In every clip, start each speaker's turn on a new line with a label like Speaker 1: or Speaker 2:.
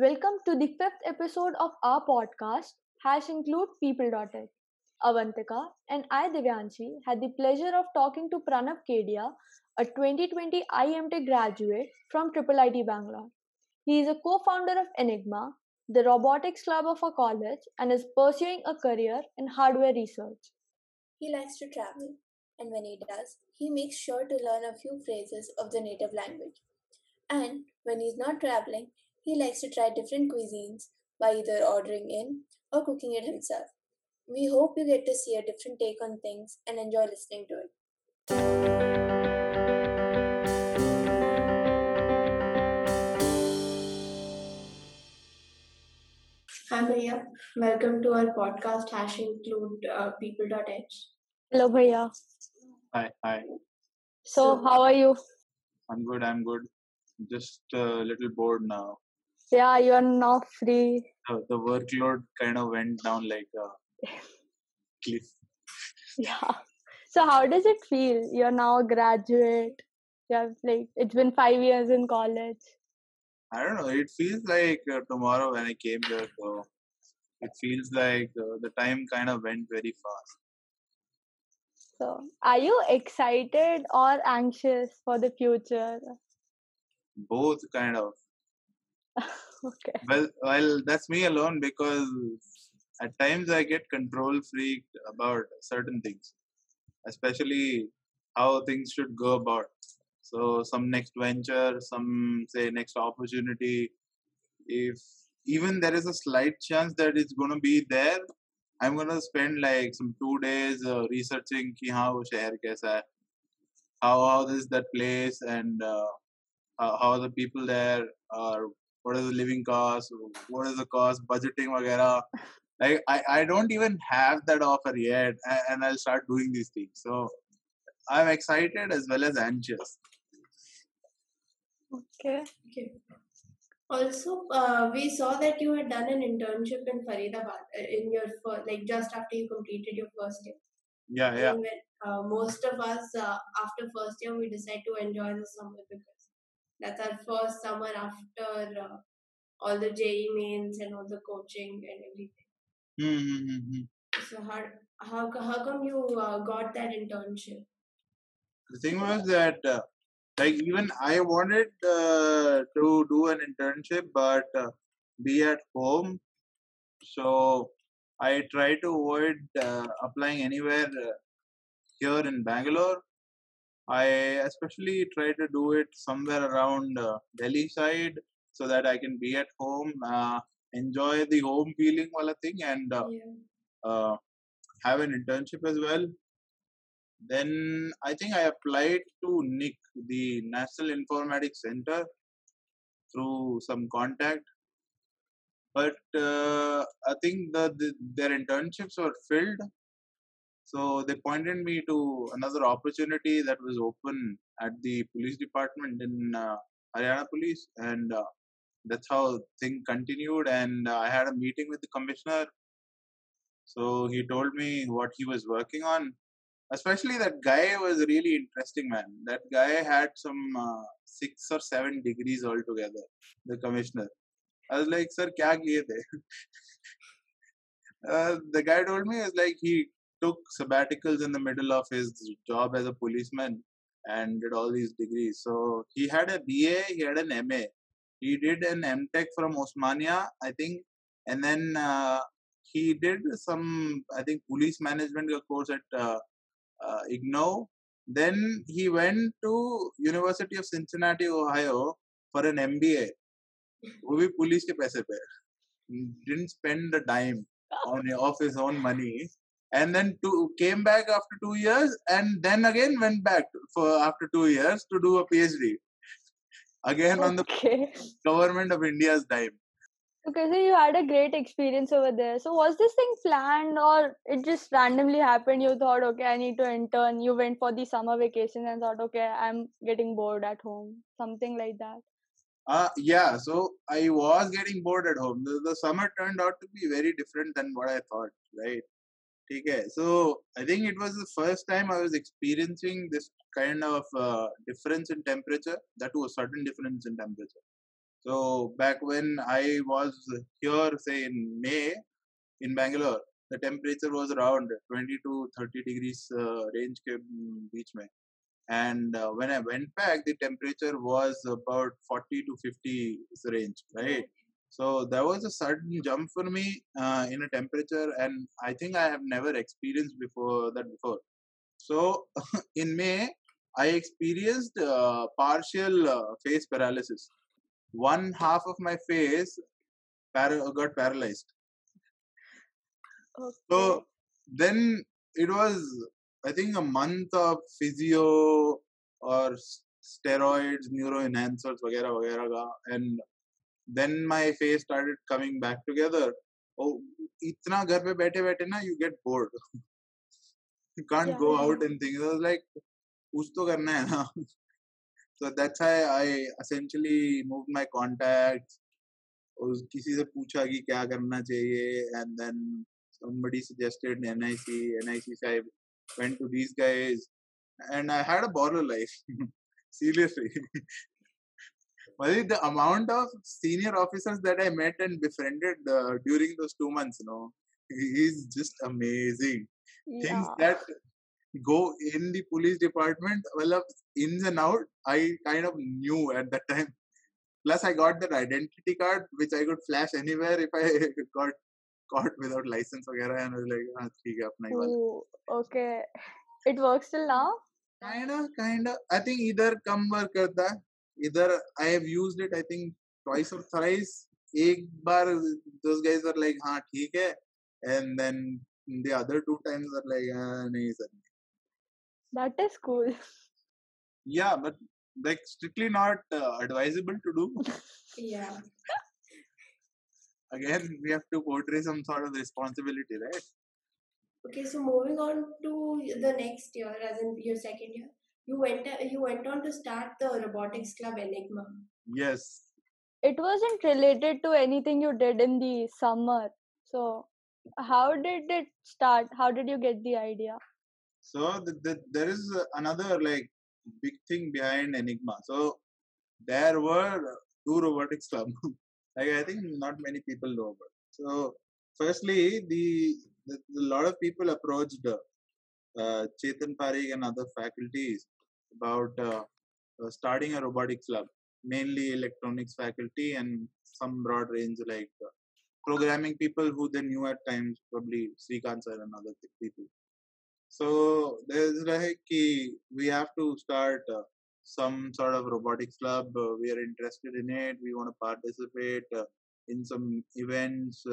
Speaker 1: Welcome to the fifth episode of our podcast, Hash Include People.h. Avantika and I, Divyanshi, had the pleasure of talking to Pranav Kedia, a 2020 IMT graduate from Triple IT Bangalore. He is a co founder of Enigma, the robotics club of a college, and is pursuing a career in hardware research.
Speaker 2: He likes to travel, and when he does, he makes sure to learn a few phrases of the native language. And when he's not traveling, he likes to try different cuisines by either ordering in or cooking it himself. We hope you get to see a different take on things and enjoy listening to it. Hi, Bhaiya. Welcome to our podcast, Hash Include uh, People.h.
Speaker 1: Hello, Bhaiya.
Speaker 3: Hi, hi.
Speaker 1: So,
Speaker 2: So-
Speaker 1: how are you?
Speaker 3: I'm good. I'm good. Just a little bored now.
Speaker 1: Yeah, you are now free.
Speaker 3: The, the workload kind of went down like a cliff.
Speaker 1: Yeah. So, how does it feel? You're now a graduate. You have like it's been five years in college.
Speaker 3: I don't know. It feels like uh, tomorrow when I came here. So it feels like uh, the time kind of went very fast.
Speaker 1: So, are you excited or anxious for the future?
Speaker 3: Both kind of.
Speaker 1: okay.
Speaker 3: Well, well, that's me alone because at times I get control freak about certain things, especially how things should go about. So some next venture, some say next opportunity. If even there is a slight chance that it's going to be there, I'm going to spend like some two days uh, researching ki haan wo shahar kaisa hai, how how is that place and uh, how, how the people there are what is the living cost what is the cost budgeting wagera like I, I don't even have that offer yet and i'll start doing these things. So i'm excited as well as anxious.
Speaker 1: Okay.
Speaker 2: Okay. Also uh, we saw that you had done an internship in faridabad uh, in your first, like just after you completed your first year.
Speaker 3: Yeah yeah.
Speaker 2: when, uh, most of us uh, after first year we decide to enjoy the summer because that's our first summer after uh, all the JEE mains and all the coaching and everything.
Speaker 3: Mm-hmm.
Speaker 2: So how how how come you uh, got that internship?
Speaker 3: The thing was that, uh, like, even I wanted uh, to do an internship, but uh, be at home. So I try to avoid uh, applying anywhere uh, here in Bangalore. I especially try to do it somewhere around uh, Delhi side so that I can be at home, uh, enjoy the home feeling wala thing, and uh,
Speaker 2: Yeah.
Speaker 3: uh, have an internship as well. Then I think I applied to NIC, the National Informatics Center, through some contact. But uh, I think the, the their internships were filled, so they pointed me to another opportunity that was open at the police department in uh, Haryana Police, and uh, that's how thing continued. And uh, I had a meeting with the commissioner so he told me what he was working on. Especially that guy was really interesting, man. That guy had some uh, six or seven degrees altogether. The commissioner. I was like, sir, kya the? uh, the guy told me is like he took sabbaticals in the middle of his job as a policeman and did all these degrees. So he had a BA, he had an MA. He did an MTech from Osmania, I think, and then uh, he did some, I think, police management course at uh, uh, IGNOU. Then he went to University of Cincinnati, Ohio, for an MBA. वो भी police के पैसे पे didn't spend a dime oh. on of his own money and then to, came back after two years and then again went back for after two years to do a phd again on the government of india's dime
Speaker 1: Okay, so you had a great experience over there. So was this thing planned or it just randomly happened? You thought, okay, I need to intern. You went for the summer vacation and thought, okay, I'm getting bored at home. Something like that.
Speaker 3: Uh, yeah, so I was getting bored at home. The, the summer turned out to be very different than what I thought, right? Okay, so I think it was the first time I was experiencing this kind of uh, difference in temperature, that was a sudden difference in temperature. So back when I was here, say in May in Bangalore, the temperature was around 20 to 30 degrees uh, range ke beach mein. And uh, when I went back, the temperature was about 40 to 50 range, right? So there was a sudden jump for me uh, in a temperature, and I think I have never experienced before that before. So in May, I experienced uh, partial uh, face paralysis. One half of my face para- got paralyzed.
Speaker 1: Okay.
Speaker 3: So then it was, I think, a month of physio or s- steroids, neuro enhancers, वगैरह वगैरह का, and then my face started coming back together. Oh, इतना घर पे बैठे बैठे ना you get bored. you can't
Speaker 1: Yeah,
Speaker 3: go
Speaker 1: yeah.
Speaker 3: out and things. I was like, कुछ तो करना है ना. So that's why I essentially moved my contacts. उस किसी से पूछा कि क्या करना चाहिए and then somebody suggested NIC. NIC से I went to these guys and I had a baller life. Seriously. Mali, the amount of senior officers that I met and befriended uh, during those two months, you know, is just amazing. Things
Speaker 1: Yeah.
Speaker 3: that go in the police department, well, ins and out, I kind of knew at that time. Plus, I got that identity card which I could flash anywhere if I got caught without license, वगैरह, and I was like, ah, ठीक है, अपना ही वाला.
Speaker 1: Ooh, okay. It works till now?
Speaker 3: Kinda, kinda. I think either come work करता है. Either I have used it, I think twice or thrice. एक बार those guys were like, हाँ ठीक है, and then the other two times were like, ah, नहीं sir.
Speaker 1: That is cool.
Speaker 3: Yeah, but like strictly not uh, advisable to do.
Speaker 2: Yeah.
Speaker 3: Again, we have to portray some sort of responsibility, right?
Speaker 2: Okay, so moving on to the next year, as in your second year, You went you went on to start the robotics club Enigma.
Speaker 3: Yes.
Speaker 1: It wasn't related to anything you did in the summer. So, how did it start? How did you get the idea?
Speaker 3: So th- th- there is another like big thing behind Enigma. So there were two robotics club. like I think not many people know about. So firstly, the, the a lot of people approached uh, uh, Chetan Parikh and other faculties about uh, uh, starting a robotics club, mainly electronics faculty and some broad range like uh, programming people who they knew at times, probably Srikanth sir and other people. So there's like we have to start uh, some sort of robotics club. we are interested in it. We want to participate in some events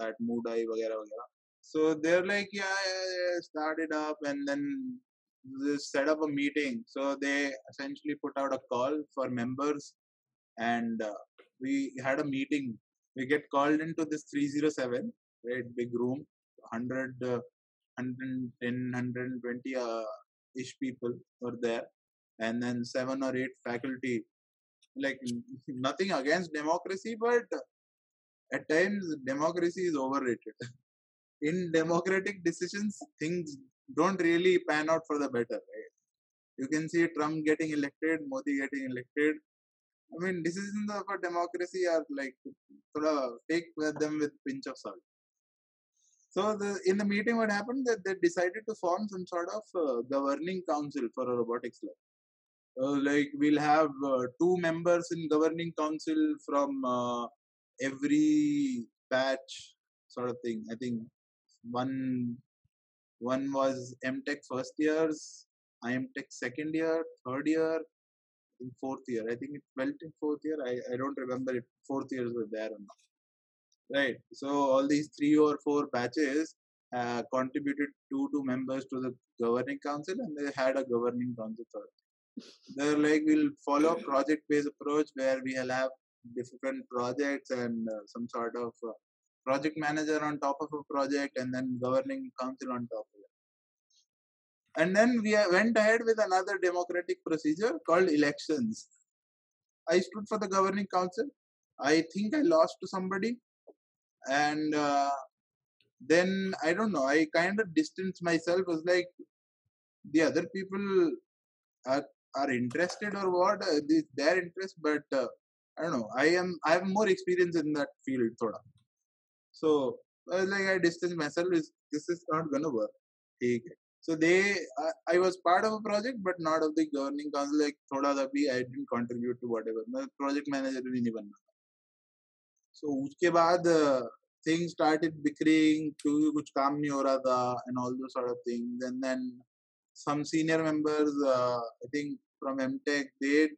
Speaker 3: at Moodai, vagera. So they're like, yeah, yeah, yeah, start it up, and then set up a meeting. So they essentially put out a call for members, and uh, we had a meeting. We get called into this 307, right, big room, 100. Uh, 110 120 uh, ish people were there and then seven or eight faculty like nothing against democracy but at times democracy is overrated in democratic decisions things don't really pan out for the better right you can see trump getting elected modi getting elected i mean decisions of a democracy are like thoda take them with pinch of salt so the, in the meeting, what happened that they decided to form some sort of uh, governing council for a robotics lab. Uh, like we'll have uh, two members in governing council from uh, every batch, sort of thing. I think one one was MTech first years, IMTech second year, third year, I think fourth year. I think it felt in fourth year. I, I don't remember if fourth years were there or not right so all these three or four batches uh, contributed two two members to the governing council and they had a governing council they're like we'll follow a project based approach where we'll have different projects and uh, some sort of uh, project manager on top of a project and then governing council on top of it and then we went ahead with another democratic procedure called elections i stood for the governing council i think i lost to somebody and uh, then I don't know. I kind of distanced myself. Was like the other people are are interested or what? Uh, their interest, but uh, I don't know. I am I have more experience in that field, thoda. So I was like I distance myself. Is this is not gonna work? ठीक है. So they, I, I was part of a project, but not of the governing council. Like thoda सा भी I didn't contribute to whatever. मैं project manager भी नहीं बनना. So उसके बाद uh, things started bickering क्योंकि कुछ काम नहीं हो रहा था and all those sort of things. And then some senior members, uh, I think from MTech, they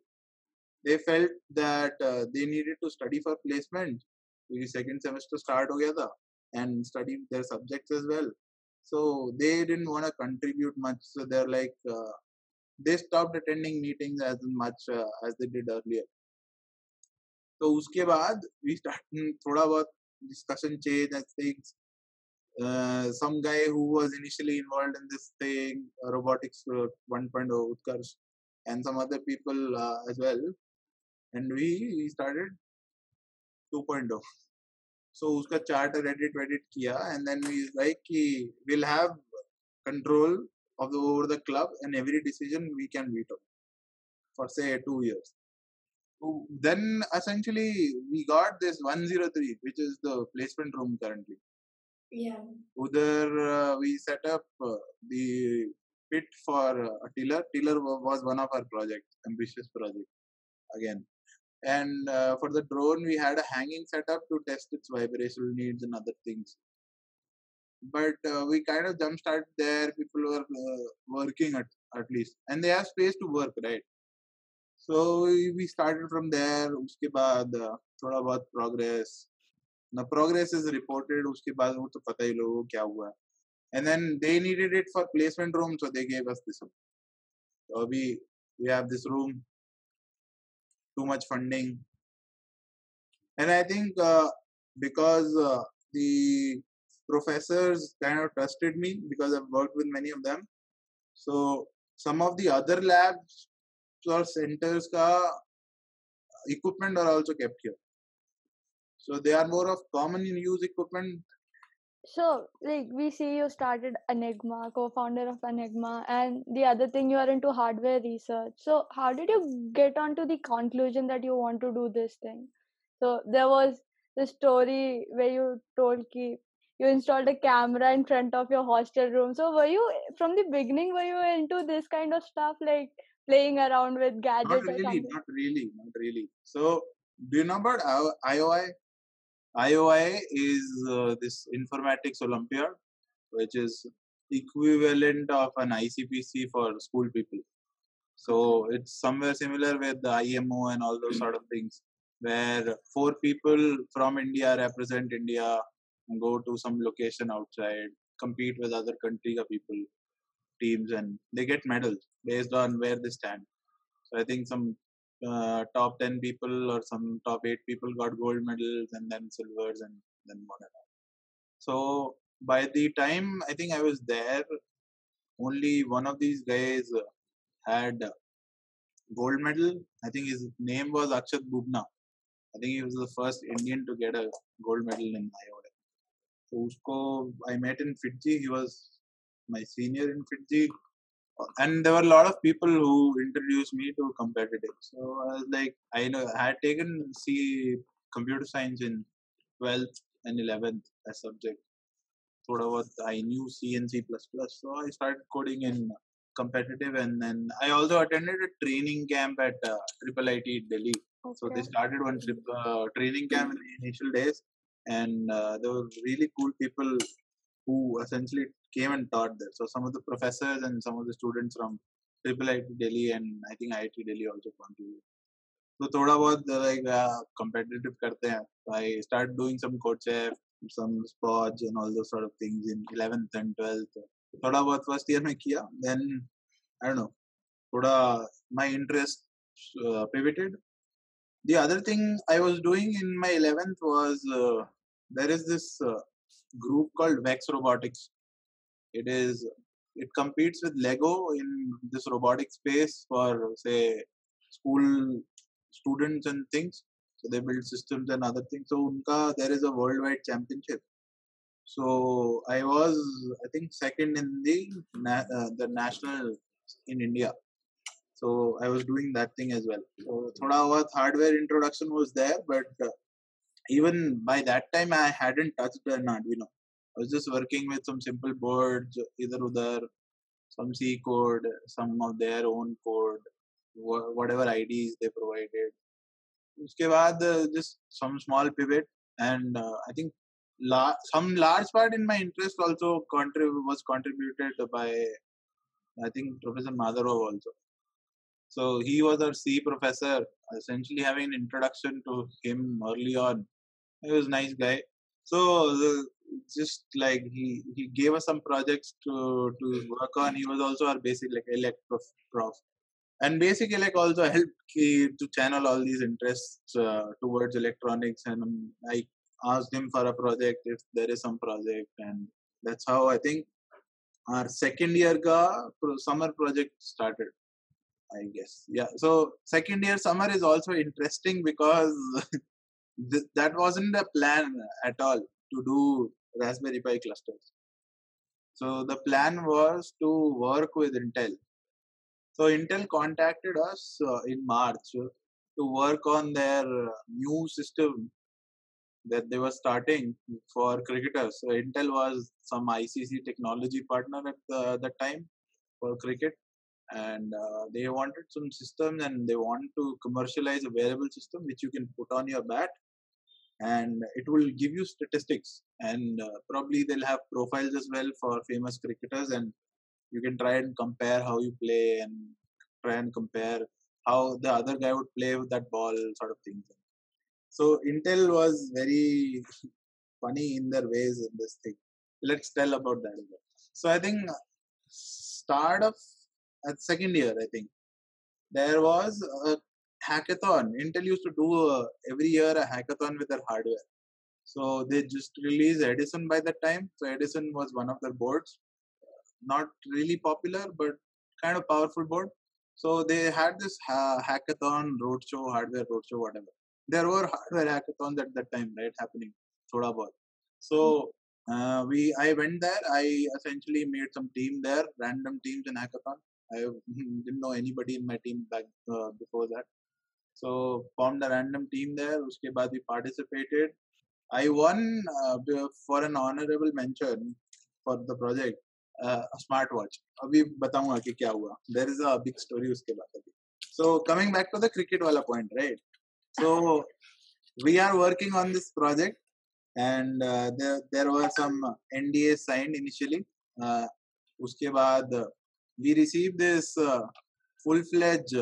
Speaker 3: they felt that uh, they needed to study for placement. क्योंकि second semester start हो गया था and study their subjects as well. So they didn't want to contribute much. So they're like uh, they stopped attending meetings as much uh, as they did earlier. तो उसके बाद we started थोड़ा बहुत discussion change and things. Uh, some guy who was initially involved in this thing, uh, robotics uh, 1.0, Utkarsh, and some other people uh, as well. And we, we started 2.0 so uska chart edit edit kiya and then we like ki we'll have control of the over the club and every decision we can veto for say 2 years. So then essentially we got this 103 which is the placement room currently.
Speaker 2: Yeah.
Speaker 3: other uh, we set up uh, the pit for uh, tiller. Tiller was one of our projects ambitious project again and uh, for the drone we had a hanging setup to test its vibrational needs and other things. But uh, we kind of jump start there. People were uh, working at, at least. And they have space to work right? So we started from there. Uske baad uh, thoda bahut progress. The progress is reported. Uske baad to pata hi logo kya hua. And then they needed it for placement room so they gave us this room. So we we have this room. Too much funding. And I think uh, because uh, the professors kind of trusted me because I've worked with many of them. So some of the other labs or centers ka equipment are also kept here. So they are more of common in use equipment.
Speaker 1: So, like, we see you started Enigma, co-founder of Enigma, and the other thing you are into hardware research. So, how did you get onto the conclusion that you want to do this thing? So, there was the story where you told ki you installed a camera in front of your hostel room. So, were you from the beginning were you into this kind of stuff, like playing around with
Speaker 3: Not
Speaker 1: gadgets or
Speaker 3: really, not really, not really. So do you know about I- IOI? IOI is uh, this informatics Olympiad, which is equivalent of an ICPC for school people. So it's somewhere similar with the IMO and all those sort of things, where four people from India represent India and go to some location outside, compete with other country people, teams, and they get medals based on where they stand. So I think some uh, top 10 people or some top 8 people got gold medals and then silvers and then whatever. So by the time I think I was there, only one of these guys had gold medal. I think his name was Akshat Bubna. I think he was the first Indian to get a gold medal in IOI. So usko I met in FIITJEE. He was my senior in FIITJEE and there were a lot of people who introduced me to competitive. So I was like, I know I had taken C computer science in 12th and 11th as subject. Thoda was I knew C and C++, so I started coding in competitive, and then I also attended a training camp at uh, Triple IT Delhi.
Speaker 1: Okay.
Speaker 3: So they started one trip, uh, training camp in the initial days, and uh, there were really cool people who essentially came and taught there. So some of the professors and some of the students from Triple IT Delhi and I think IIT Delhi also contributed. So थोड़ा बहुत uh, like uh, competitive करते हैं. I started doing some code chef, some spots and all those sort of things in 11th and 12th. थोड़ा बहुत first year में किया. Then I don't know. थोड़ा my interest uh, pivoted the other thing I was doing in my 11th was uh, there is this uh, group called Vex Robotics. It is it competes with Lego in this robotic space for say school students and things. So they build systems and other things. So unka there is a worldwide championship. So I was I think second in the uh, the national in India. so I was doing that thing as well. So thoda bahut hardware introduction was there, but uh, even by that time I hadn't touched an Arduino. I was just working with some simple boards, either udhar, some C code, some of their own code, wha- whatever IDs they provided. उसके बाद uh, just some small pivot and uh, I think la- some large part in my interest also contrib- was contributed by I think Professor Madharov also. So he was our C professor, essentially having an introduction to him early on. he was nice guy. So just like he he gave us some projects to to work on. He was also our basic like elect prof, and basically like also helped he, to channel all these interests uh, towards electronics. And I asked him for a project if there is some project, and that's how I think our second year ka summer project started. I guess. Yeah. So second year summer is also interesting because th- that wasn't the plan at all to do Raspberry Pi clusters. So the plan was to work with Intel. So Intel contacted us uh, in March to work on their new system that they were starting for cricketers. So Intel was some ICC technology partner at the, that time for cricket, and uh, they wanted some systems and they want to commercialize a wearable system which you can put on your bat, and it will give you statistics. And uh, probably they'll have profiles as well for famous cricketers and you can try and compare how you play and try and compare how the other guy would play with that ball sort of things. So intel was very funny in their ways in this thing. Let's tell about that so i think start of at second year i think there was a hackathon. Intel used to do uh, every year a hackathon with their hardware. So they just released edison by that time. So edison was one of their boards. Not really popular but kind of powerful board. So they had this ha- hackathon roadshow hardware roadshow whatever. There were hardware hackathons at that time right happening thoda bahut. so uh, we i went there. I essentially made some team there random teams in hackathon. I didn't know anybody in my team back uh, before that so formed a random team there uske baad we participated. I won uh, for an honorable mention for the project smart watch अभी बताऊँगा कि क्या हुआ। There is a big story उसके बाद अभी। So coming back to the cricket वाला point right so we are working on this project and there were some NDA signed initially उसके बाद we receive this full fledge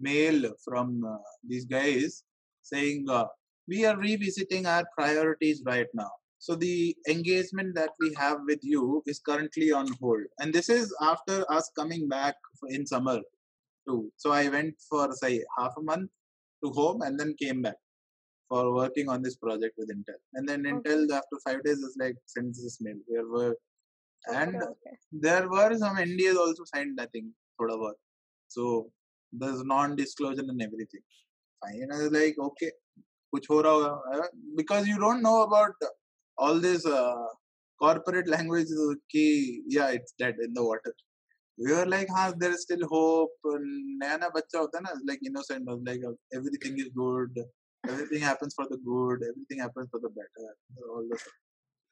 Speaker 3: mail from uh, these guys saying, uh, We are revisiting our priorities right now. So the engagement that we have with you is currently on hold. And this is after us coming back in summer too. So I went for, say, half a month to home and then came back for working on this project with Intel. And then okay. Intel, after five days, is like, sends this mail. There were, and
Speaker 1: okay, okay.
Speaker 3: there were some NDAs also signed, I think, sort of. So there's non-disclosure and everything. Fine. I was like, okay, kuch ho raha hoga. Because you don't know about all this uh, corporate language uh, ki yeah it's dead in the water we were like huh there is still hope naya na bacha hota na like innocent was like uh, everything is good everything happens for the good everything happens for the better all the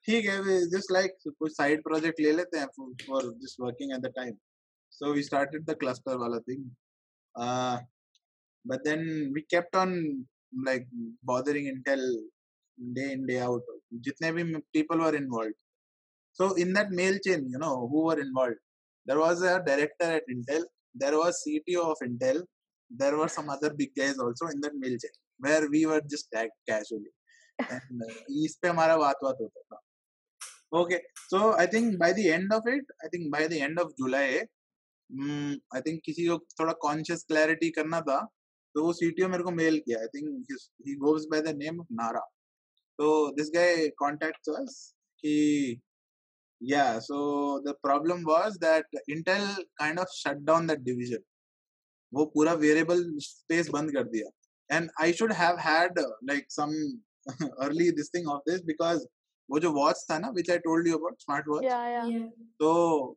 Speaker 3: ठीक है we just like कुछ side project ले लेते हैं for, for just working at the time so we started the cluster wala thing uh, but then we kept on like bothering Intel day in day out jitne bhi people were involved so in that mail chain you know who were involved there was a director at intel there was cto of intel there were some other big guys also in that mail chain where we were just tagged casually and uh, इस पे हमारा बात बात होता था okay so i think by the end of it i think by the end of july I think किसी को थोड़ा कॉन्शियस क्लैरिटी करना था तो वो सी मेरे को मेल किया. I think he goes by the name of नारा तो दिस गाय कॉन्टेक्ट अस कि या so the problem was that Intel kind of shut down that division वो पूरा वेरिएबल स्पेस बंद कर दिया. And I should have had like some early this thing of this because वो जो watch था ना which I told you.
Speaker 1: Yeah, yeah.
Speaker 2: Yeah.
Speaker 3: तो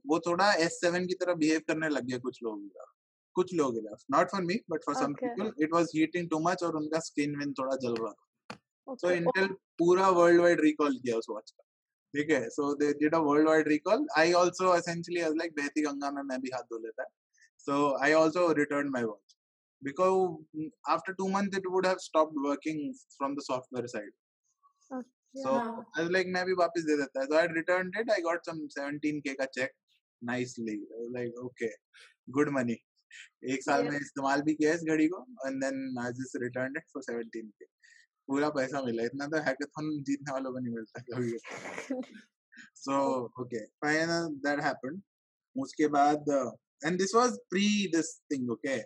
Speaker 3: वो थोड़ा एस सेवन की तरह बिहेव करने लग गया कुछ लोग कुछ लोगों के not for me but for
Speaker 1: some
Speaker 3: people it was heating too much और उनका स्किन विन थोड़ा जल रहा था। सो इंटेल पूरा वर्ल्ड वाइड रिकॉल किया उस वॉच का। ठीक है? So they did a world wide recall I also essentially was like बहती गंगा में मैं भी हाथ धो लेता। So I also return my watch because after 2 months it would have stopped working from the software side so
Speaker 2: yeah.
Speaker 3: i was like main bhi वापस दे देता है। So i returned it. I got some 17k का check nicely. I was like okay good money. एक साल
Speaker 1: yeah.
Speaker 3: में इस्तेमाल भी किया इस घड़ी को and then I just return it for 17k पूरा पैसा मिला। इतना तो हैकाथन जीतने वालों को नहीं मिलता कभी so okay final that happened उसके बाद and this was pre this thing okay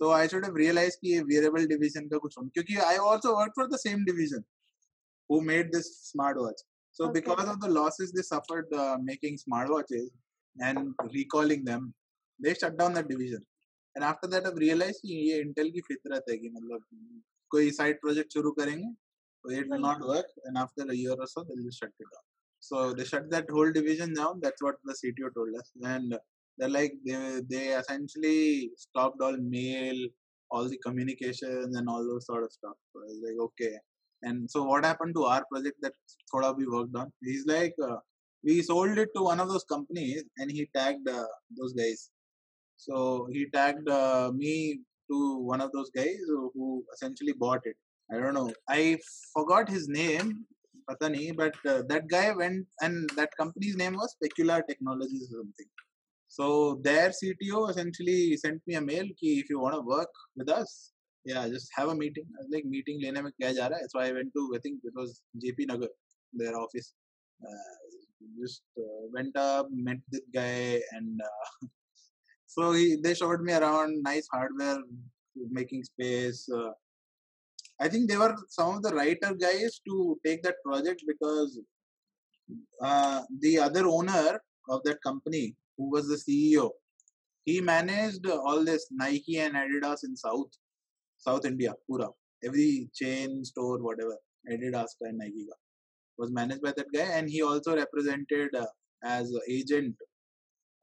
Speaker 3: so I should have realize कि ये वेरिएबल डिवीज़न का कुछ हो क्योंकि I also work for the same division who made this smartwatch so
Speaker 1: Okay.
Speaker 3: because of the losses they suffered uh, making smartwatches and recalling them they shut down that division and after that I've realized कि ये Intel की फितरत है कि मतलब कोई side project शुरू करेंगे so it will not work and after a year or so they'll just shut it down so they shut that whole division down. That's what the CTO told us. And they're like they they essentially stopped all mail, all the communications and all those sort of stuff. So I was like, okay. and so what happened to our project that could we worked on? He's like, uh, we sold it to one of those companies and he tagged uh, those guys. So he tagged uh, me to one of those guys who, essentially bought it. I don't know. I forgot his name, Patani, but uh, that guy went and that company's name was Specular Technologies or something. So their CTO essentially sent me a mail ki if you want to work with us, yeah just have a meeting I was like meeting lene mein kya ja raha i went to i think it was jp nagar their office. Uh, just uh, went up met this guy and uh, so he, they showed me around nice hardware making space uh, i think they were some of the writer guys to take that project because uh, the other owner of that company who was the ceo he managed all this nike and adidas in south. South India, pura. Every chain store, whatever Adidas and Nike was managed by that guy, and he also represented uh, as agent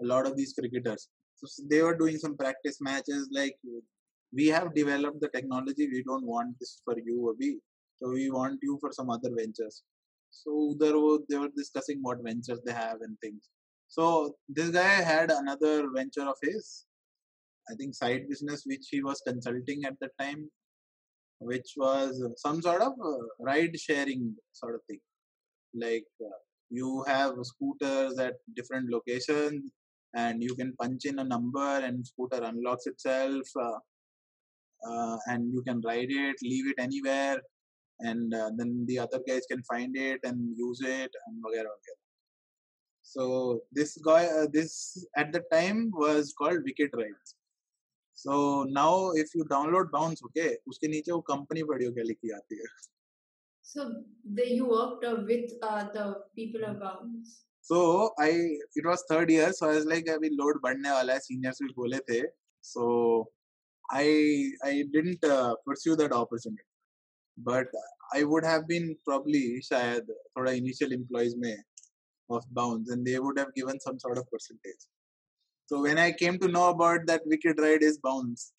Speaker 3: a lot of these cricketers. So they were doing some practice matches like we have developed the technology. We don't want this for you abhi. So we want you for some other ventures. So there they were discussing what ventures they have and things. So this guy had another venture of his I think side business which he was consulting at the time, which was some sort of uh, ride sharing sort of thing. Like uh, you have scooters at different locations, and you can punch in a number, and scooter unlocks itself, uh, uh, and you can ride it, leave it anywhere, and uh, then the other guys can find it and use it, and whatever, whatever. So this guy, uh, this at the time was called Wicked Rides. So now if you download bounce okay उसके नीचे वो पड़ी हो क्या लिखी आती है
Speaker 2: So you worked uh, with uh, the people of Bounce.
Speaker 3: so I it was third year so I was like अभी load बढ़ने वाला है seniors भी बोले थे so I I didn't uh, pursue that opportunity but I would have been probably शायद थोड़ा initial employees में of bounds and they would have given some sort of percentage so when I came to know about that wicked ride is bounce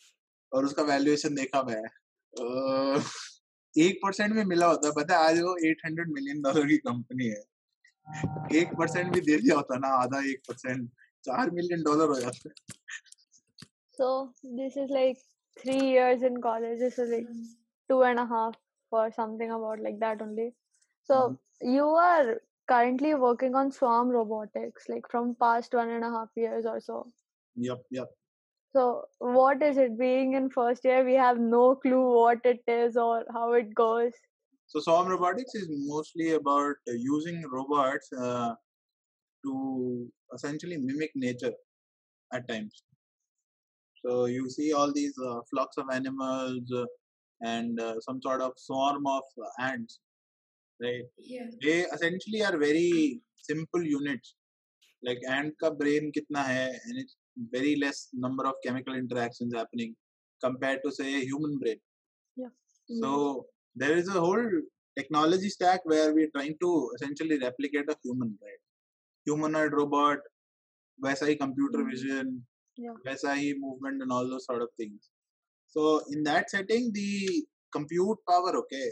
Speaker 3: और उसका valuation देखा मैं uh, एक percent भी मिला होता पता है आज वो 800 मिलियन डॉलर की कंपनी है एक परसेंट भी दे दिया होता ना आधा एक परसेंट चार मिलियन डॉलर हो जाता
Speaker 1: So this is like three years in college. This is like two and a half or something about like that only. So mm. you are currently working on Swarm Robotics, like from past one and a half years or so.
Speaker 3: yep yep
Speaker 1: So what is it? Being in first year, we have no clue what it is or how it goes.
Speaker 3: so swarm robotics is mostly about uh, using robots uh, to essentially mimic nature at times so you see all these uh, flocks of animals uh, and uh, some sort of swarm of uh, ants right
Speaker 2: Yeah.
Speaker 3: they essentially are very simple units like ant ka brain kitna hai and it's very less number of chemical interactions happening compared to say a human brain so there is a whole technology stack where we're trying to essentially replicate a human right humanoid robot वैसा ही computer
Speaker 2: Mhm.
Speaker 3: vision
Speaker 1: Yeah.
Speaker 3: SIE movement and all those sort of things. So in that setting, the compute power, okay,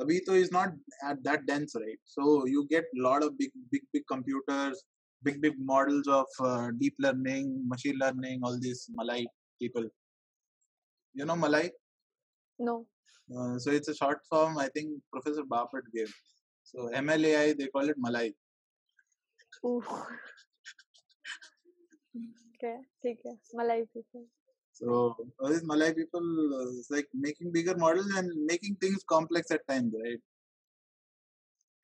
Speaker 3: Abito is not at that dense, right? So you get a lot of big, big, big computers, big, big models of uh, deep learning, machine learning, all these Malay people. You know Malay?
Speaker 1: No.
Speaker 3: Uh, so it's a short form. I think Professor Bapat gave. So MLAI, they call it Malay.
Speaker 1: Ooh. okay, ठीक है Malay people.
Speaker 3: so all these Malay people uh, it's like making bigger models and making things complex at times, right?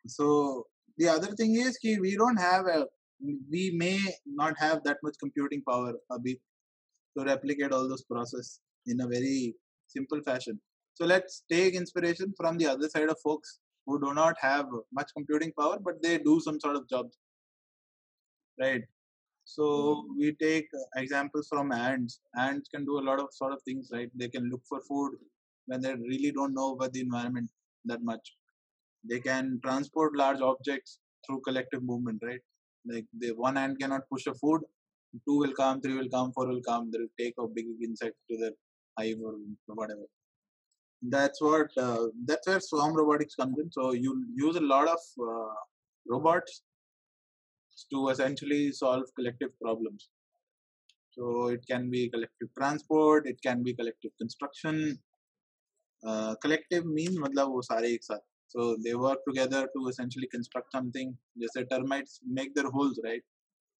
Speaker 3: So the other thing is ki we don't have a we may not have that much computing power abhi to replicate all those process in a very simple fashion. So let's take inspiration from the other side of folks who do not have much computing power, but they do some sort of jobs, right? So we take examples from ants. Ants can do a lot of sort of things, right? They can look for food when they really don't know about the environment that much. They can transport large objects through collective movement, right? Like the one ant cannot push a food, two will come, three will come, four will come. They'll take a big insect to their hive or whatever. That's what. Uh, that's where swarm robotics comes in. So you use a lot of uh, robots to essentially solve collective problems. So it can be collective transport, it can be collective construction. Uh, collective means मतलब वो सारे एक साथ. So they work together to essentially construct something. जैसे termites make their holes, right?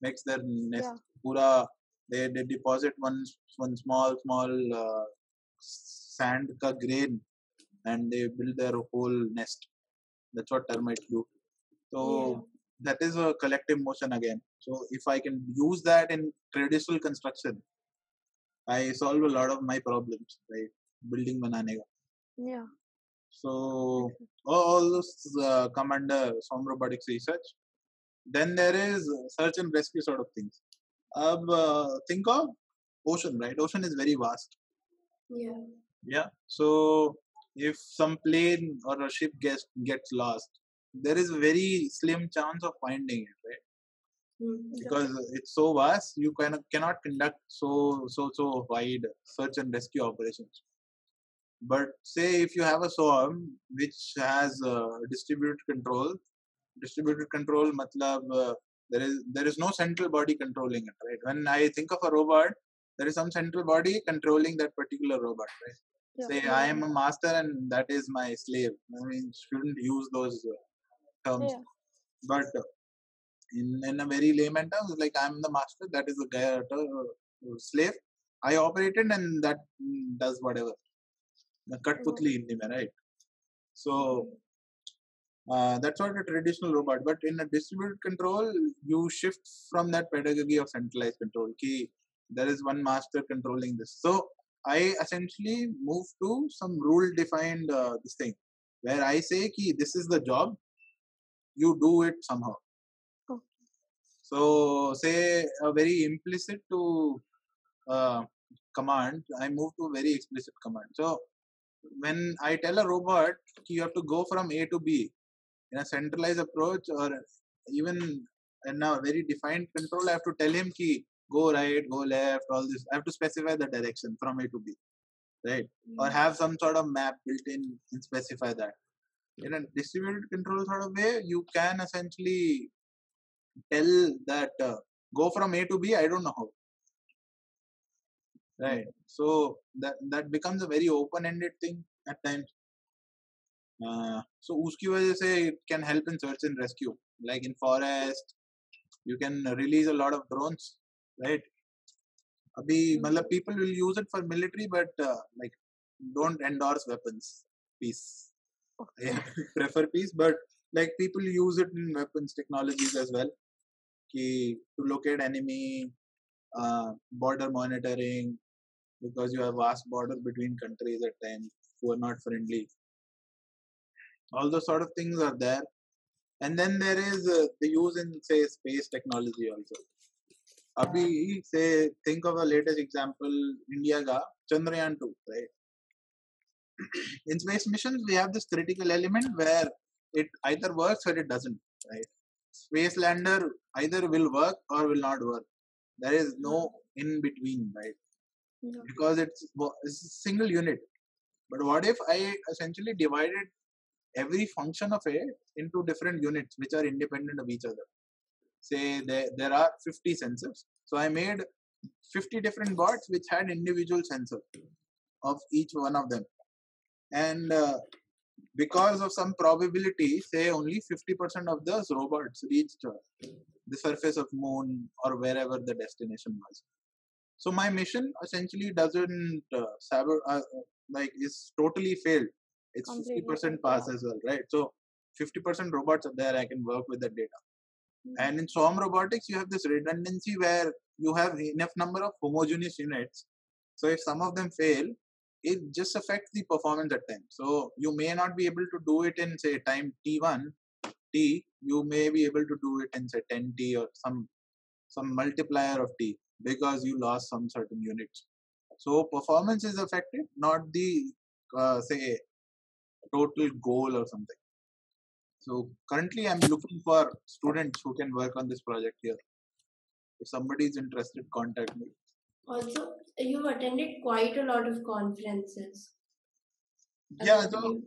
Speaker 3: Makes their nest.
Speaker 1: Yeah.
Speaker 3: पूरा they they deposit one one small small uh, sand का grain and they build their whole nest. That's what termites do. So
Speaker 1: Yeah.
Speaker 3: that is a collective motion again. So if I can use that in traditional construction, I solve a lot of my problems, right? Building banane ka.
Speaker 1: Yeah.
Speaker 3: So all, all those uh, come under swarm robotics research. Then there is search and rescue sort of things. Ab, uh, think of ocean, right? Ocean is very vast.
Speaker 2: Yeah.
Speaker 3: Yeah. So if some plane or a ship gets gets lost, there is a very slim chance of finding it, right?
Speaker 2: Mm.
Speaker 3: because it's so vast you kind of cannot conduct so so so wide search and rescue operations but say if you have a swarm which has uh, distributed control distributed control matlab uh, there is there is no central body controlling it right when i think of a robot there is some central body controlling that particular robot right
Speaker 1: Yeah.
Speaker 3: say i am a master and that is my slave i mean shouldn't use those uh, terms
Speaker 1: Yeah.
Speaker 3: but in in a very layman terms, like I'm the master, that is the guy, uh, slave. I operate it and that does whatever. Katputli Hindi right? So uh, that's what a traditional robot. But in a distributed control, you shift from that pedagogy of centralized control. Ki there is one master controlling this. So I essentially move to some rule defined uh, this thing where I say ki this is the job, you do it somehow.
Speaker 1: Okay.
Speaker 3: So say a very implicit to uh, command, I move to very explicit command. So when I tell a robot you have to go from A to B in a centralized approach or even in a very defined control, I have to tell him ki go right, go left, all this. I have to specify the direction from A to B, right? Or have some sort of map built in and specify that in a distributed control sort of way you can essentially tell that uh, go from a to b i don't know how. Hmm. Right. So that that becomes a very open ended thing at times. Uh, so uski wajah se it can help in search and rescue. Like in forest you can release a lot of drones right? Abhi hmm. matlab people will use it for military but uh, like don't endorse weapons. Peace. I prefer peace, but like people use it in weapons technologies as well. Ki, to locate enemy, uh, border monitoring, because you have vast border between countries at times who are not friendly. All those sort of things are there. And then there is uh, the use in say space technology also. Abhi, say think of a latest example, India ga Chandrayaan 2, right? in space missions, we have this critical element where it either works or it doesn't, right? Space lander either will work or will not work. There is no hmm. in between, right?
Speaker 1: Yeah.
Speaker 3: Because it's, it's a single unit. But what if I essentially divided every function of it into different units which are independent of each other? Say there, there are 50 sensors. So I made 50 different bots which had individual sensors of each one of them. And uh, because of some probability, say only 50% of those robots reached uh, the surface of moon or wherever the destination was. So my mission essentially doesn't uh, uh, like is totally failed. It's
Speaker 1: Completely
Speaker 3: 50% pass as well, right? So 50% robots are there. I can work with the data.
Speaker 1: Mm.
Speaker 3: And in Swarm Robotics, you have this redundancy where you have enough number of homogeneous units. So if some of them fail, it just affects the performance at times. So you may not be able to do it in say time t1, t. You may be able to do it in say 10t or some some multiplier of t because you lost some certain units. So performance is affected, not the uh, say total goal or something. So currently, I'm looking for students who can work on this project here. If somebody is interested, contact me.
Speaker 4: Also, you've attended quite a lot of conferences.
Speaker 3: Yeah, so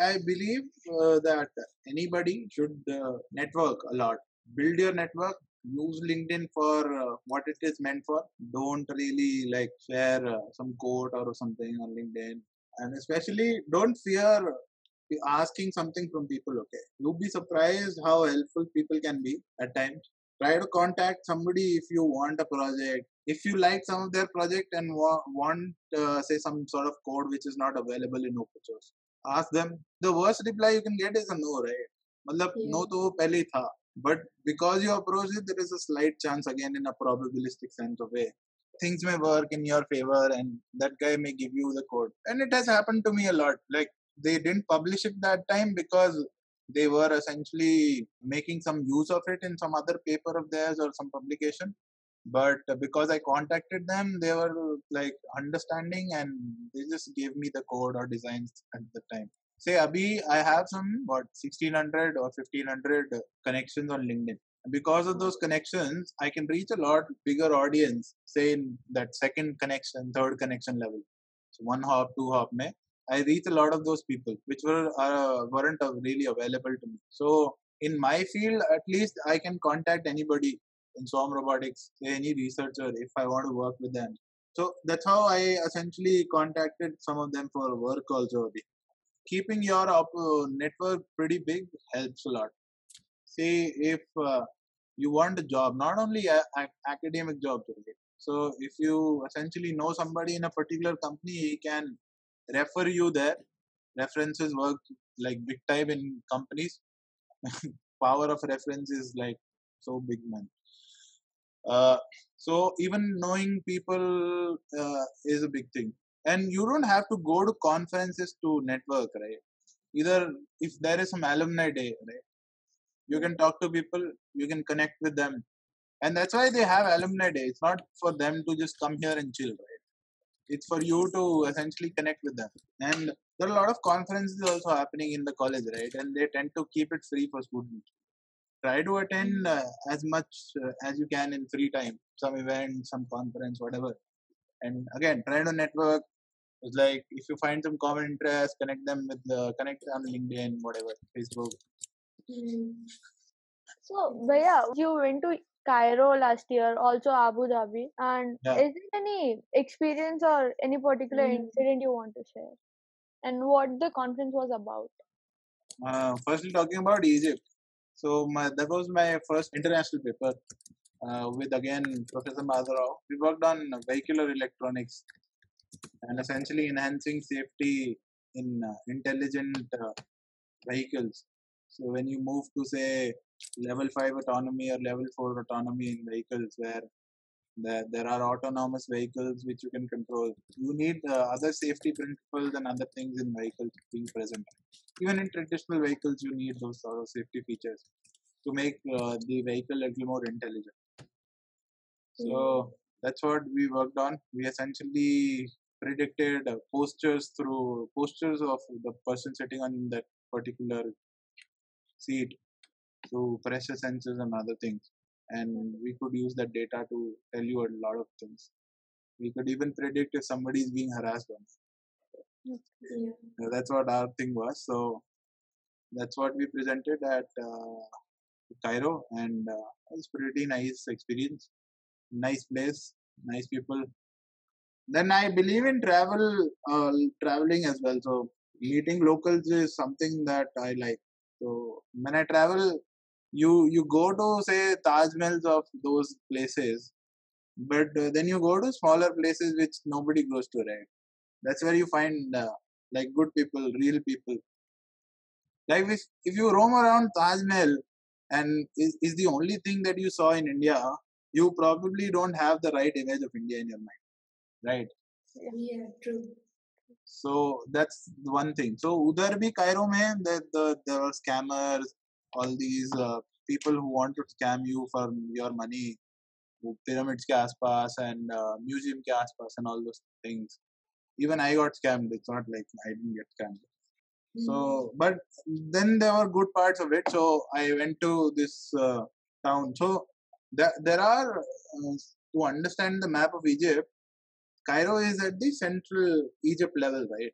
Speaker 3: I believe uh, that anybody should uh, network a lot. Build your network. Use LinkedIn for uh, what it is meant for. Don't really like share uh, some quote or something on LinkedIn. And especially, don't fear asking something from people. Okay, you'll be surprised how helpful people can be at times Try to contact somebody if you want a project. If you like some of their project and wa- want, uh, say, some sort of code which is not available in open source, ask them. The worst reply you can get is a no, right? मतलब
Speaker 4: Yeah.
Speaker 3: no तो वो पहले ही था but because you approach it there is a slight chance again in a probabilistic sense of way things may work in your favor and that guy may give you the code and it has happened to me a lot like they didn't publish it that time because they were essentially making some use of it in some other paper of theirs or some publication. But because i contacted them they were like understanding and they just gave me the code or designs at the time. Say abhi i have some what 1600 or 1500 connections on linkedin. Because of those connections i can reach a lot bigger audience say in that second connection third connection level. So one hop two hop mein i reach a lot of those people which were uh, weren't really available to me so in my field at least i can contact anybody in swarm robotics any researcher if i want to work with them so that's how i essentially contacted some of them for work also keeping your uh, network pretty big helps a lot. Say if uh, you want a job, not only a- a- academic jobs. Okay? So if you essentially know somebody in a particular company, he can refer you there. References work like big time in companies. Power of reference is like so big, man. Uh, so even knowing people uh, is a big thing and you don't have to go to conferences to network right either if there is some alumni day right you can talk to people you can connect with them and that's why they have alumni day it's not for them to just come here and chill right it's for you to essentially connect with them. And there are a lot of conferences also happening in the college right? And they tend to keep it free for students. Try to attend uh, as much uh, as you can in free time. Some event some conference whatever. And again try to network. It's like if you find some common interest connect them with the connect on linkedin whatever facebook.
Speaker 4: Mm.
Speaker 1: So, Bhaiya, you went to Cairo last year, also Abu Dhabi, and
Speaker 3: Yeah.
Speaker 1: is there any experience or any particular
Speaker 4: Mm.
Speaker 1: incident you want to share? And what the conference was about?
Speaker 3: uh, firstly talking about egypt so my that was my first international paper uh, with again professor madhurao we worked on vehicular electronics and essentially enhancing safety in uh, intelligent uh, vehicles so when you move to say level 5 autonomy or level 4 autonomy in vehicles where there, there are autonomous vehicles which you can control you need uh, other safety principles and other things in vehicles being present. Even in traditional vehicles you need those sort of safety features to make uh, the vehicle a little more intelligent. So that's what we worked on. We essentially predicted postures through postures of the person sitting on that particular seat through pressure sensors and other things and we could use that data to tell you a lot of things We could even predict if somebody is being harassed.
Speaker 4: Yeah.
Speaker 3: That's what our thing was. So that's what we presented at uh, Cairo, and uh, it was pretty nice experience. Nice place, nice people. Then I believe in travel, uh, traveling as well. So meeting locals is something that I like. So when I travel, you you go to say Taj Mahals of those places, but then you go to smaller places which nobody goes to, right? That's where you find uh, like good people, real people. Like if, if you roam around Taj Mahal and is, is the only thing that you saw in India, you probably don't have the right image of India in your mind, right?
Speaker 4: Yeah, true.
Speaker 3: So that's one thing. So Udar bhi Cairo mein that the, there are scammers, all these uh, people who want to scam you for your money, pyramids ke aspas and uh, museum ke aspas and all those things. Even I got scammed. It's not like I didn't get scammed. Mm. So, hmm. but then there were good parts of it. So I went to this uh, town. So there, there are uh, to understand the map of Egypt Cairo is at the central Egypt level, right?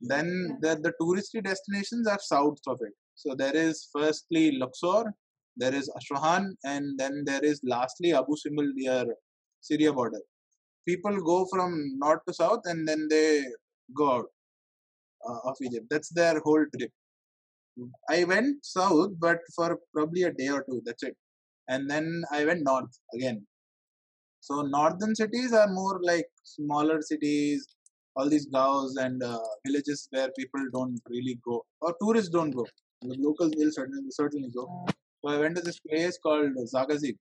Speaker 3: Then the, the touristy destinations are south of it. So there is firstly Luxor, there is Aswan, and then there is lastly Abu Simbel near Syria border. People go from north to south and then they go out uh, of Egypt. That's their whole trip. I went south, but for probably a day or two. That's it. And then I went north again. So northern cities are more like smaller cities, all these gaos and uh, villages where people don't really go, or tourists don't go. The locals will certainly certainly go. So I went to this place called Zagazig.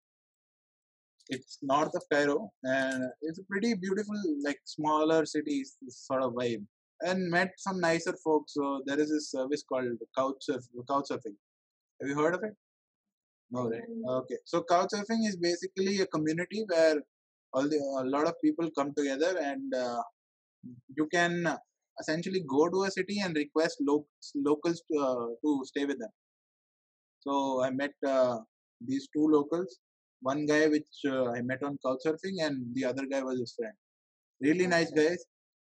Speaker 3: It's north of Cairo, and it's a pretty beautiful, like smaller cities sort of vibe and met some nicer folks. So there is this service called Couchsurf, Couchsurfing. Have you heard of it? No, right? Okay. So Couchsurfing is basically a community where all the a lot of people come together and uh, you can essentially go to a city and request lo- locals to, uh, to stay with them. So I met uh, these two locals. One guy which uh, I met on Couchsurfing, and the other guy was his friend. Really nice guys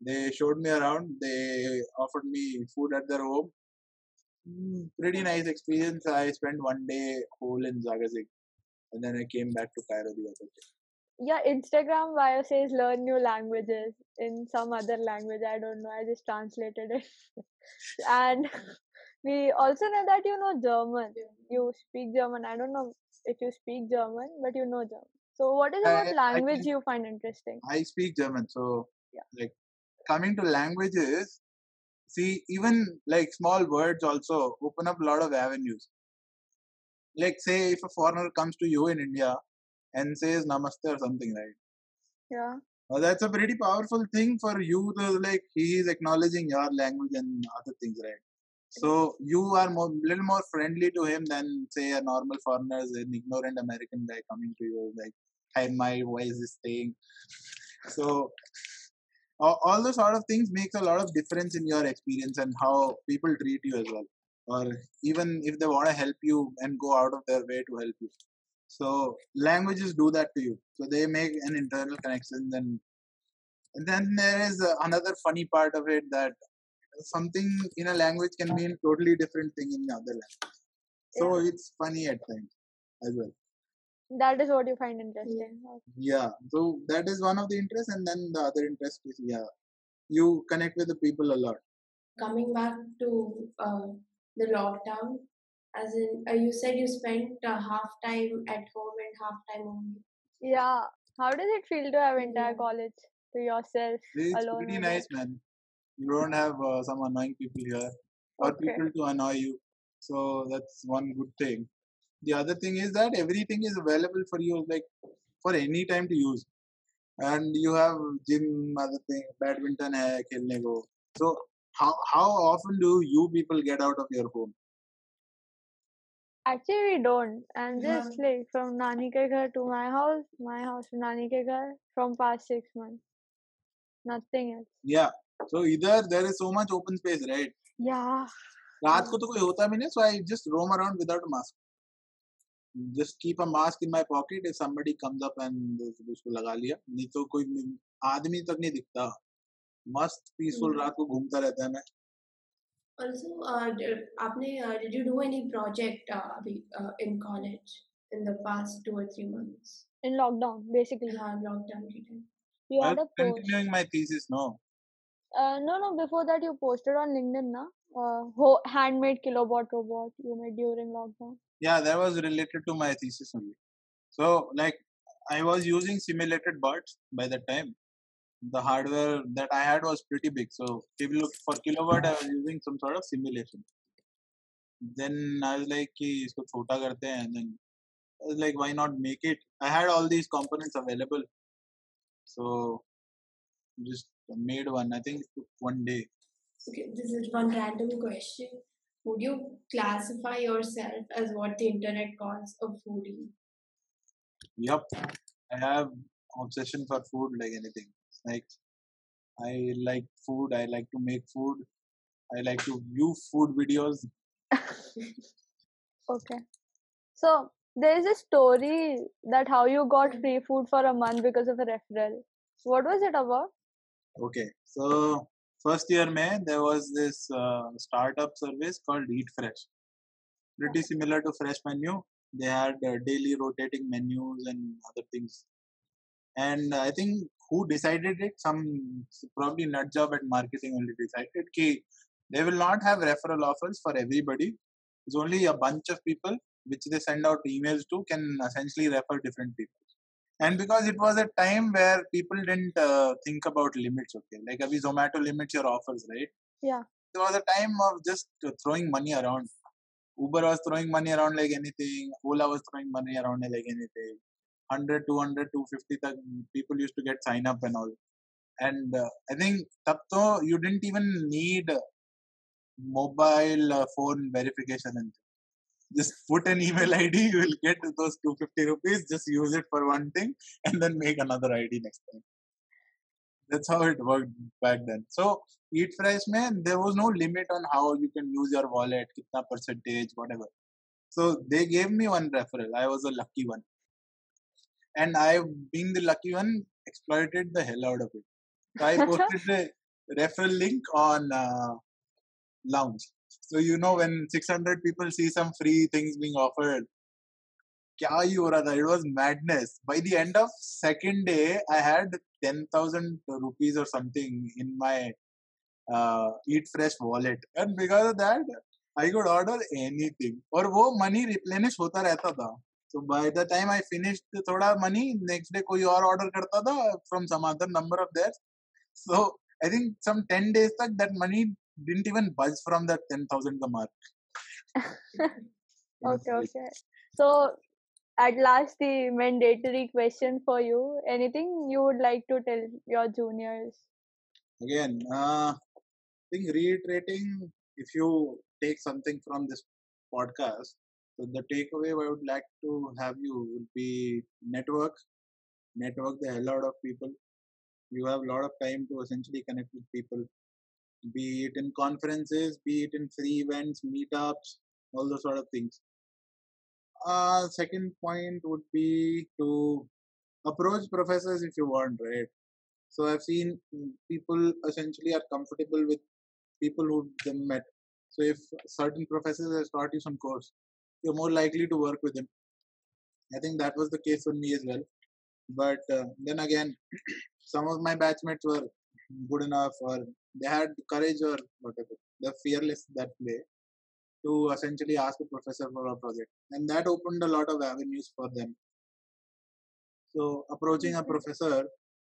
Speaker 3: they showed me around they offered me food at their home Mm. pretty nice experience i spent one day whole in zagazig and then i came back to cairo the other day
Speaker 1: Yeah, Instagram bio says learn new languages in some other language. I don't know. I just translated it. and we also know that you know German. You speak German. I don't know if you speak German, but you know German. So, what is
Speaker 3: I-
Speaker 1: about
Speaker 3: I
Speaker 1: language
Speaker 3: can-
Speaker 1: you find interesting?
Speaker 3: i speak german so
Speaker 1: Yeah.
Speaker 3: like coming to languages see even like small words also open up a lot of avenues like say if a foreigner comes to you in india and says namaste or something right
Speaker 1: Yeah.
Speaker 3: Well, that's a pretty powerful thing for you to like he is acknowledging your language and other things, right? So you are more little more friendly to him than say a normal foreigner, an ignorant American guy coming to you like, "Hi, my why is this thing?" So all, all those sort of things makes a lot of difference in your experience and how people treat you as well, or even if they want to help you and go out of their way to help you. So languages do that to you. So they make an internal connection. Then, and then there is uh, another funny part of it that something in a language can mean totally different thing in the other language. So it's funny at times as well.
Speaker 1: That is what you find interesting.
Speaker 3: Yeah. So that is one of the interests, and then the other interest is yeah, you connect with the people a lot.
Speaker 4: Coming back to uh, the lockdown, as in uh, you said you spent uh, half time at home and half time home.
Speaker 1: Yeah. How does it feel to have entire
Speaker 4: Yeah.
Speaker 1: college to yourself
Speaker 3: It's
Speaker 1: alone?
Speaker 3: pretty
Speaker 1: alone?
Speaker 3: nice, man. You don't have uh, some annoying people here or
Speaker 1: Okay.
Speaker 3: people to annoy you. So that's one good thing The other thing is that everything is available for you, like for any time to use. And you have gym, other thing, badminton hai, khelne ko. So how how often do you people get out of your home?
Speaker 1: Actually, we don't. And
Speaker 4: Yeah.
Speaker 1: just like from Nani ke ghar to my house, my house to Nani ke ghar from past six months. Nothing else.
Speaker 3: Yeah. So either there is so much open space, right?
Speaker 1: Yeah.
Speaker 3: रात को तो कोई होता भी नहीं so I just roam around without a mask. just keep a mask in my pocket if somebody comes up and उसको लगा लिया नहीं तो कोई आदमी तक नहीं दिखता मस्त पीसफुल
Speaker 4: हम्म।
Speaker 3: रात को घूमता रहता है मैं
Speaker 4: Also, uh, d- आपने uh, did you do any project uh, अभी uh, in college in the past two or three months?
Speaker 1: In lockdown, basically.
Speaker 4: हाँ lockdown के time.
Speaker 1: You
Speaker 3: I
Speaker 1: had a
Speaker 3: was
Speaker 1: post.
Speaker 3: continuing my thesis no
Speaker 1: Uh, no, no, before that you posted on LinkedIn, na? uh, handmade kilobot robot you made during lockdown.
Speaker 3: Yeah that was related to my thesis only. So like i was using simulated bots by that time. The hardware that i had was pretty big. So if you look for kilobot i was using some sort of simulation. Then i was like Ki, isko chota karte and then i was like why not make it? I had all these components available. So just made one i think it took one day.
Speaker 4: Okay, this is one random question. Would you classify yourself as what the internet calls a foodie?
Speaker 3: Yup. I have obsession for food like anything. Like I like food, I like to make food, I like to view food videos.
Speaker 1: Okay. So there is a story that how you got free food for a month because of a referral. What was it about?
Speaker 3: Okay. So first year May there was this uh, startup service called Eat Fresh. Pretty similar to Fresh Menu. They had uh, daily rotating menus and other things. And I think who decided it? Some probably nut job at marketing only decided ki they will not have referral offers for everybody. It's only a bunch of people which they send out emails to can essentially refer different people. And because it was a time where people didn't uh, think about limits, okay, like abhi Zomato limits your offers, right?
Speaker 1: Yeah.
Speaker 3: It was a time of just throwing money around. Uber was throwing money around like anything. Ola was throwing money around like anything. 100, 200, 250 tak people used to get sign up and all. And uh, I think tab to you didn't even need mobile uh, phone verification and just put an email ID, you will get those 250 rupees. Just use it for one thing and then make another ID next time. That's how it worked back then. So, Eat Fresh, man, there was no limit on how you can use your wallet, kitna percentage, whatever. So, they gave me one referral. I was a lucky one. And I, being the lucky one, exploited the hell out of it. So, I posted the referral link on uh, Lounge. So you know when 600 people see some free things being offered, क्या ही हो रहा था? It was madness. By the end of second day, I had 10,000 rupees or something in my uh, Eat Fresh wallet, and because of that, I could order anything. और वो money replenish होता रहता था. So by the time I finished थोड़ा money, next day कोई और order करता था from some other number of theirs. So I think some 10 days तक that money didn't even budge from that 10,000 ka mark.
Speaker 1: Okay, okay. So at last the mandatory question for you. Anything you would like to tell your juniors?
Speaker 3: Again, uh, I think reiterating, if you take something from this podcast, so the takeaway I would like to have you would be network, network the hell out of people. You have a lot of time to essentially connect with people, be it in conferences, be it in free events, meetups, all those sort of things. Uh, second point would be to approach professors if you want, right? So I've seen people essentially are comfortable with people who they met. So if certain professors has taught you some course, you're more likely to work with them. I think that was the case for me as well. But uh, then again, some of my batchmates were good enough, or they had courage, or whatever. They're fearless that way to essentially ask a professor for a project, and that opened a lot of avenues for them. So approaching a professor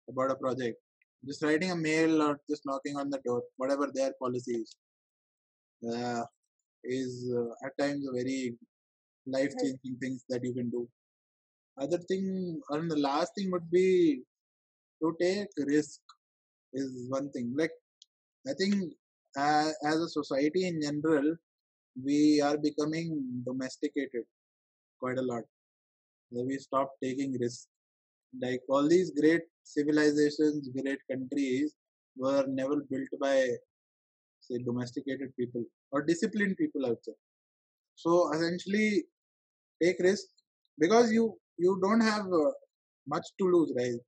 Speaker 3: about a project, just writing a mail or just knocking on the door, whatever their policy is, uh, is uh, at times a very life-changing things that you can do. Other thing, and the last thing would be to take risk is one thing. Like I think uh, as a society in general, we are becoming domesticated quite a lot. We stop taking risks like all these great civilizations, great countries were never built by say domesticated people or disciplined people out there. So essentially take risk, because you you don't have uh, much to lose right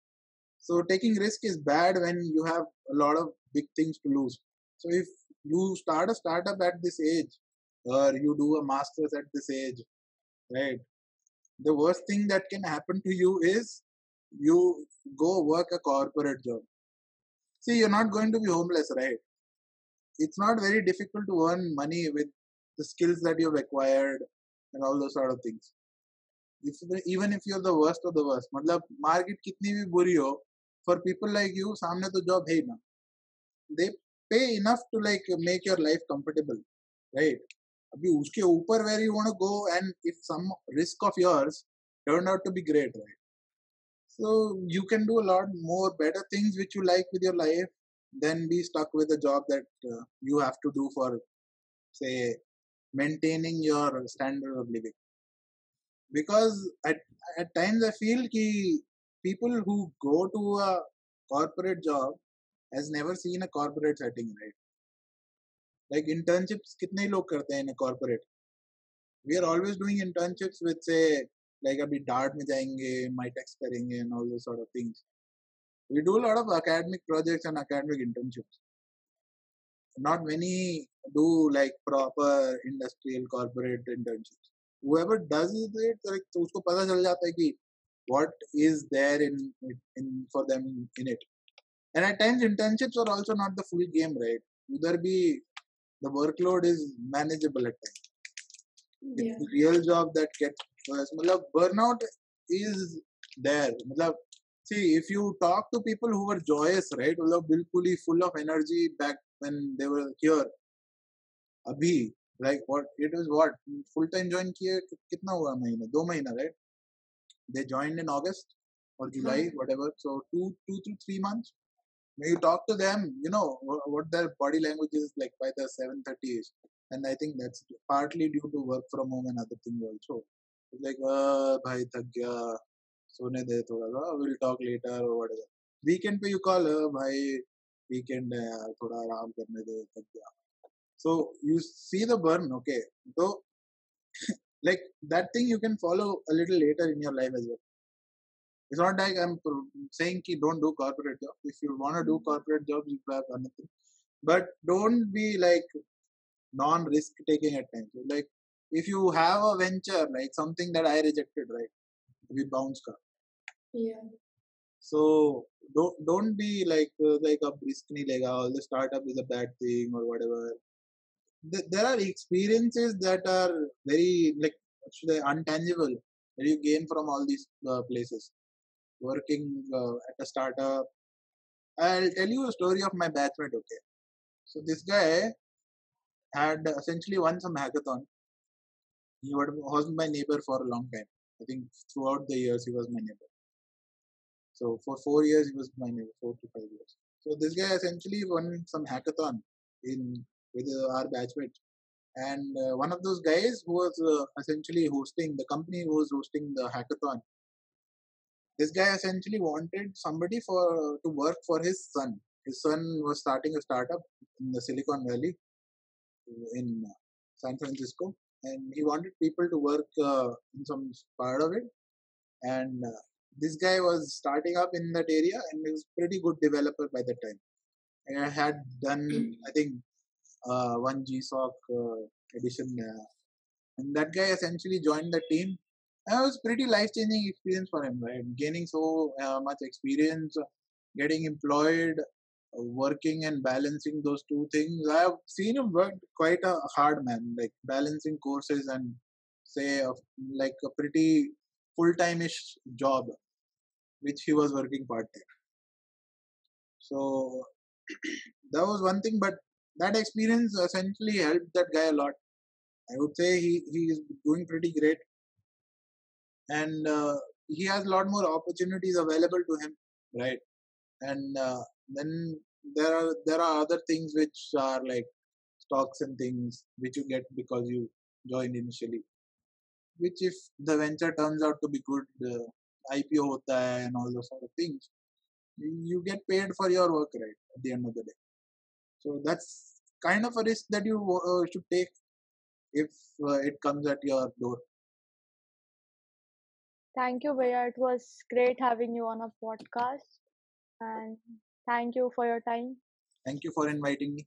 Speaker 3: so taking risk is bad when you have a lot of big things to lose so if you start a startup at this age or you do a master's at this age right the worst thing that can happen to you is you go work a corporate job see you're not going to be homeless right it's not very difficult to earn money with the skills that you've acquired and all those sort of things if the, even if you're the worst of the worst मतलब market कितनी भी बुरी हो for people like you सामने तो job है ही ना they pay enough to like make your life comfortable right अभी उसके ऊपर where you want to go and if some risk of yours turned out to be great right so you can do a lot more better things which you like with your life than be stuck with a job that uh, you have to do for say maintaining your standard of living because at, at times i feel ki people who go to a corporate job as never seen a corporate setting right like internships कितने लोग करते हैं in corporate we are always doing internships with say like अभी डार्ट में जाएँगे माइटेक्स करेंगे and all sort of things we do lot of academic projects and academic internships not many do like proper industrial corporate internships. Whoever does it, like, तो उसको पता चल जाता है कि what is there in in for them in it. And at times, internships are also not the full game, right? Udar be the workload is manageable at times.
Speaker 4: Yeah.
Speaker 3: It's the real job that gets worse. Malab, burnout is there. Malab, see, if you talk to people who were joyous, right? Malab, bilkuli full of energy back when they were here. Abhi, like what? It was what? Full time join kiya kitna hua mahina? Do mahina, right? They joined in August or July, hmm. whatever. So two, two to three months you talk to them you know what, what their body language is like by the 7:30 ish and I think that's partly due to work from home and other things also it's like uh भाई थक गया सोने दे थोड़ा सा we'll talk later or whatever weekend पे you call uh, भाई weekend है यार थोड़ा आराम करने दे थक गया so you see the burn okay so like that thing you can follow a little later in your life as well it's not like i'm saying ki don't do corporate jobs if you want to do corporate jobs you have anything but don't be like non-risk taking at times. Like if you have a venture like something that i rejected right we bounce car
Speaker 4: Yeah.
Speaker 3: so don't don't be like uh, like a risk nahi lega all the startup is a bad thing or whatever. There are experiences that are very like should I untangible that you gain from all these uh, places working uh, at a startup. I'll tell you a story of my batchmate okay? So this guy had essentially won some hackathon. He wa- was my neighbor for a long time. I think throughout the years he was my neighbor. So for four years he was my neighbor four to five years. So this guy essentially won some hackathon in with our batchmate. And uh, one of those guys who was uh, essentially hosting the company who was hosting the hackathon this guy essentially wanted somebody for to work for his son. His son was starting a startup in the silicon valley in san francisco and he wanted people to work uh, in some part of it. And uh, this guy was starting up in that area and he was pretty good developer by that time. And I had done i think uh, one gsoc uh, edition uh, and that guy essentially joined the team it was pretty life changing experience for him right? Gaining so uh, much experience getting employed working and balancing those two things. I have seen him work quite a hard man like balancing courses and say of like a pretty full-time ish job which he was working part-time. So that was one thing but that experience essentially helped that guy a lot. I would say he he is doing pretty great and uh, he has a lot more opportunities available to him right? And uh, then there are there are other things which are like stocks and things which you get because you joined initially which if the venture turns out to be good uh, ipo hota hai and all those sort of things you, get paid for your work right at the end of the day. So that's kind of a risk that you uh, should take if uh, it comes at your door
Speaker 1: Thank you, Bhaiya. It was great having you on a podcast. And thank you for your time.
Speaker 5: Thank you for inviting me.